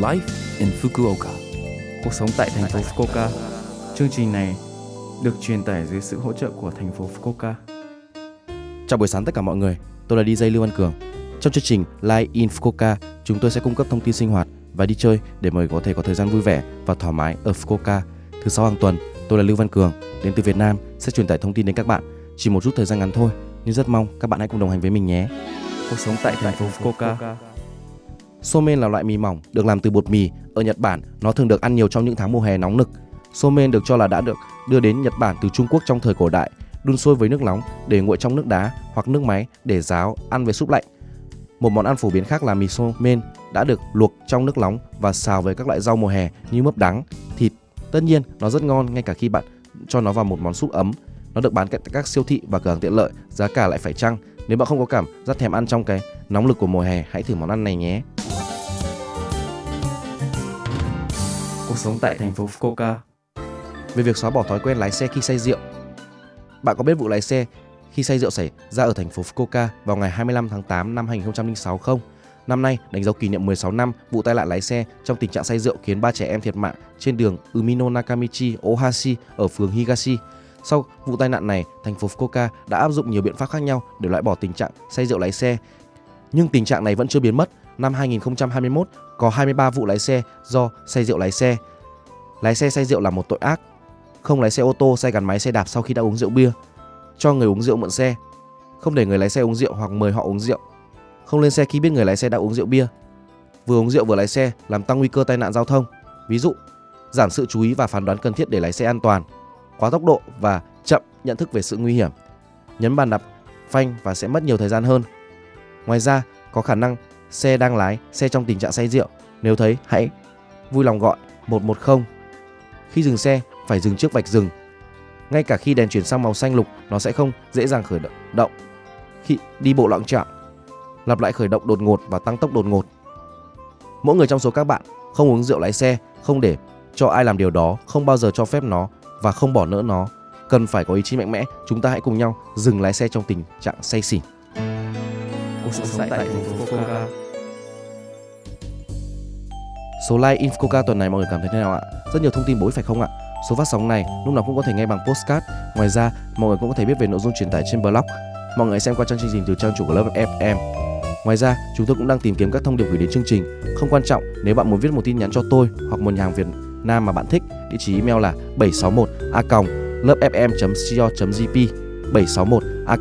Life in Fukuoka. Cuộc sống tại thành phố Fukuoka. Chương trình này được truyền tải dưới sự hỗ trợ của thành phố Fukuoka. Chào buổi sáng tất cả mọi người, tôi là DJ Lưu Văn Cường. Trong chương trình Live in Fukuoka, chúng tôi sẽ cung cấp thông tin sinh hoạt và đi chơi để mời có thể có thời gian vui vẻ và thoải mái ở Fukuoka. Thứ sáu hàng tuần, tôi là Lưu Văn Cường, đến từ Việt Nam sẽ truyền tải thông tin đến các bạn. Chỉ một chút thời gian ngắn thôi, nhưng rất mong các bạn hãy cùng đồng hành với mình nhé. Cuộc sống tại thành phố Fukuoka. Somen là loại mì mỏng được làm từ bột mì. Ở Nhật Bản, nó thường được ăn nhiều trong những tháng mùa hè nóng nực. Somen được cho là đã được đưa đến Nhật Bản từ Trung Quốc trong thời cổ đại, đun sôi với nước nóng để nguội trong nước đá hoặc nước máy để ráo ăn với súp lạnh. Một món ăn phổ biến khác là mì somen đã được luộc trong nước nóng và xào với các loại rau mùa hè như mướp đắng, thịt. Tất nhiên, nó rất ngon ngay cả khi bạn cho nó vào một món súp ấm. Nó được bán tại các siêu thị và cửa hàng tiện lợi, giá cả lại phải chăng. Nếu bạn không có cảm giác thèm ăn trong cái nóng lực của mùa hè, hãy thử món ăn này nhé. Sống tại thành phố Fukuoka. về việc xóa bỏ thói quen lái xe khi say rượu. Bạn có biết vụ lái xe khi say rượu xảy ra ở thành phố Fukuoka vào ngày 25 tháng 8 năm 2006 không? Năm nay đánh dấu kỷ niệm 16 năm vụ tai nạn lái xe trong tình trạng say rượu khiến ba trẻ em thiệt mạng trên đường Umino Nakamichi Ohashi ở phường Higashi. Sau vụ tai nạn này, thành phố Fukuoka đã áp dụng nhiều biện pháp khác nhau để loại bỏ tình trạng say rượu lái xe. Nhưng tình trạng này vẫn chưa biến mất. Năm 2021 có 23 vụ lái xe do say rượu lái xe. Lái xe say rượu là một tội ác không lái xe ô tô, xe gắn máy, xe đạp sau khi đã uống rượu bia, cho người uống rượu mượn xe, không để người lái xe uống rượu hoặc mời họ uống rượu, không lên xe khi biết người lái xe đã uống rượu bia, vừa uống rượu vừa lái xe làm tăng nguy cơ tai nạn giao thông. Ví dụ, giảm sự chú ý và phán đoán cần thiết để lái xe an toàn, quá tốc độ và chậm nhận thức về sự nguy hiểm, nhấn bàn đạp phanh và sẽ mất nhiều thời gian hơn. Ngoài ra, có khả năng xe đang lái xe trong tình trạng say rượu, nếu thấy hãy vui lòng gọi 110. Khi dừng xe, phải dừng trước vạch dừng. Ngay cả khi đèn chuyển sang màu xanh lục, nó sẽ không dễ dàng khởi động. Khi đi bộ loạn trọng, lặp lại khởi động đột ngột và tăng tốc đột ngột. Mỗi người trong số các bạn không uống rượu lái xe, không để cho ai làm điều đó, không bao giờ cho phép nó và không bỏ nỡ nó. Cần phải có ý chí mạnh mẽ, chúng ta hãy cùng nhau dừng lái xe trong tình trạng say xỉn. Cuộc sống tại thành phố Fukuoka. Số like Infoca tuần này mọi người cảm thấy thế nào ạ? Rất nhiều thông tin bổ ích phải không ạ? Số phát sóng này lúc nào cũng có thể nghe bằng postcard. Ngoài ra, mọi người cũng có thể biết về nội dung truyền tải trên blog. Mọi người xem qua trang chương trình từ trang chủ của lớp FM. Ngoài ra, chúng tôi cũng đang tìm kiếm các thông điệp gửi đến chương trình. Không quan trọng nếu bạn muốn viết một tin nhắn cho tôi hoặc một nhà hàng Việt Nam mà bạn thích, địa chỉ email là 761 a lớpfm.co.jp 761 a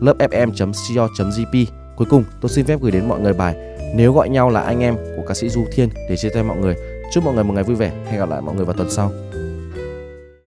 lớpfm.co.jp Cuối cùng, tôi xin phép gửi đến mọi người bài nếu gọi nhau là anh em của ca sĩ Du Thiên để chia tay mọi người. Chúc mọi người một ngày vui vẻ. Hẹn gặp lại mọi người vào tuần sau.